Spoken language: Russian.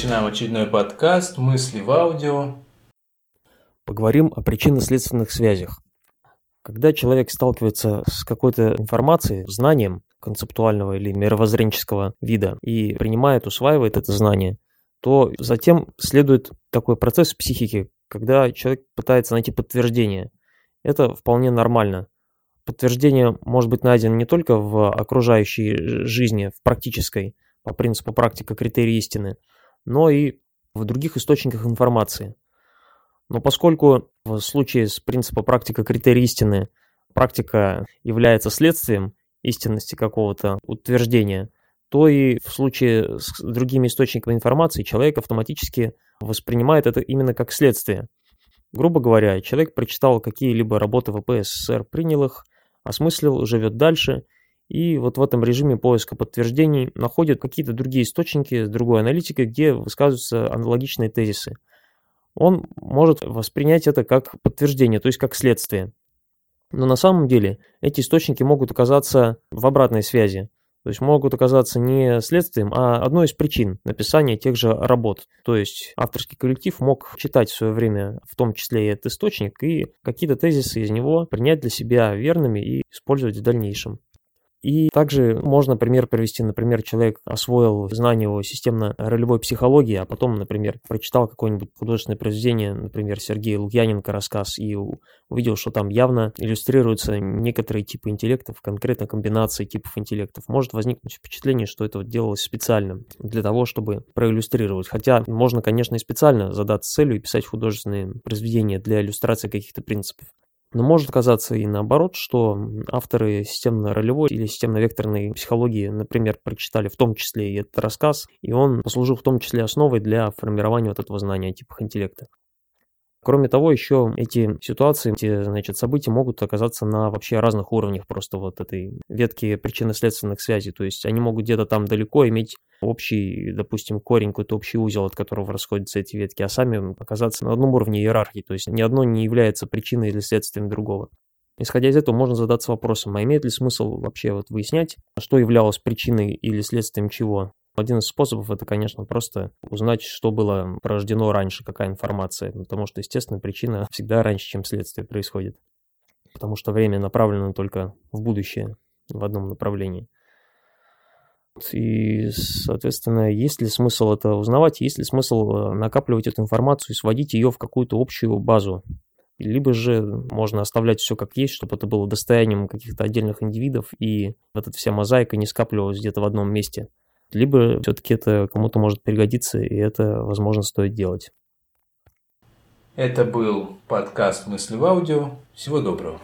начинаем очередной подкаст «Мысли в аудио». Поговорим о причинно-следственных связях. Когда человек сталкивается с какой-то информацией, знанием концептуального или мировоззренческого вида и принимает, усваивает это знание, то затем следует такой процесс в психике, когда человек пытается найти подтверждение. Это вполне нормально. Подтверждение может быть найдено не только в окружающей жизни, в практической, по принципу практика критерий истины, но и в других источниках информации. Но поскольку в случае с принципа практика критерий истины практика является следствием истинности какого-то утверждения, то и в случае с другими источниками информации человек автоматически воспринимает это именно как следствие. Грубо говоря, человек прочитал какие-либо работы ВП СССР, принял их, осмыслил, живет дальше – и вот в этом режиме поиска подтверждений находят какие-то другие источники с другой аналитикой, где высказываются аналогичные тезисы. Он может воспринять это как подтверждение, то есть как следствие. Но на самом деле эти источники могут оказаться в обратной связи. То есть могут оказаться не следствием, а одной из причин написания тех же работ. То есть авторский коллектив мог читать в свое время в том числе и этот источник и какие-то тезисы из него принять для себя верными и использовать в дальнейшем. И также можно пример привести, например, человек освоил знание о системно-ролевой психологии, а потом, например, прочитал какое-нибудь художественное произведение, например, Сергея Лукьяненко рассказ, и увидел, что там явно иллюстрируются некоторые типы интеллектов, конкретно комбинации типов интеллектов. Может возникнуть впечатление, что это делалось специально для того, чтобы проиллюстрировать. Хотя можно, конечно, и специально задаться целью и писать художественные произведения для иллюстрации каких-то принципов. Но может оказаться и наоборот, что авторы системно-ролевой или системно-векторной психологии, например, прочитали в том числе и этот рассказ, и он послужил в том числе основой для формирования вот этого знания о типах интеллекта. Кроме того, еще эти ситуации, эти, значит, события могут оказаться на вообще разных уровнях просто вот этой ветки причинно-следственных связей. То есть они могут где-то там далеко иметь общий, допустим, корень, какой-то общий узел, от которого расходятся эти ветки, а сами оказаться на одном уровне иерархии. То есть ни одно не является причиной или следствием другого. Исходя из этого, можно задаться вопросом, а имеет ли смысл вообще вот выяснять, что являлось причиной или следствием чего? Один из способов это, конечно, просто узнать, что было порождено раньше, какая информация, потому что, естественно, причина всегда раньше, чем следствие происходит, потому что время направлено только в будущее, в одном направлении. И, соответственно, есть ли смысл это узнавать, есть ли смысл э, накапливать эту информацию и сводить ее в какую-то общую базу, либо же можно оставлять все как есть, чтобы это было достоянием каких-то отдельных индивидов, и эта вся мозаика не скапливалась где-то в одном месте – либо все-таки это кому-то может пригодиться, и это, возможно, стоит делать. Это был подкаст «Мысли в аудио». Всего доброго.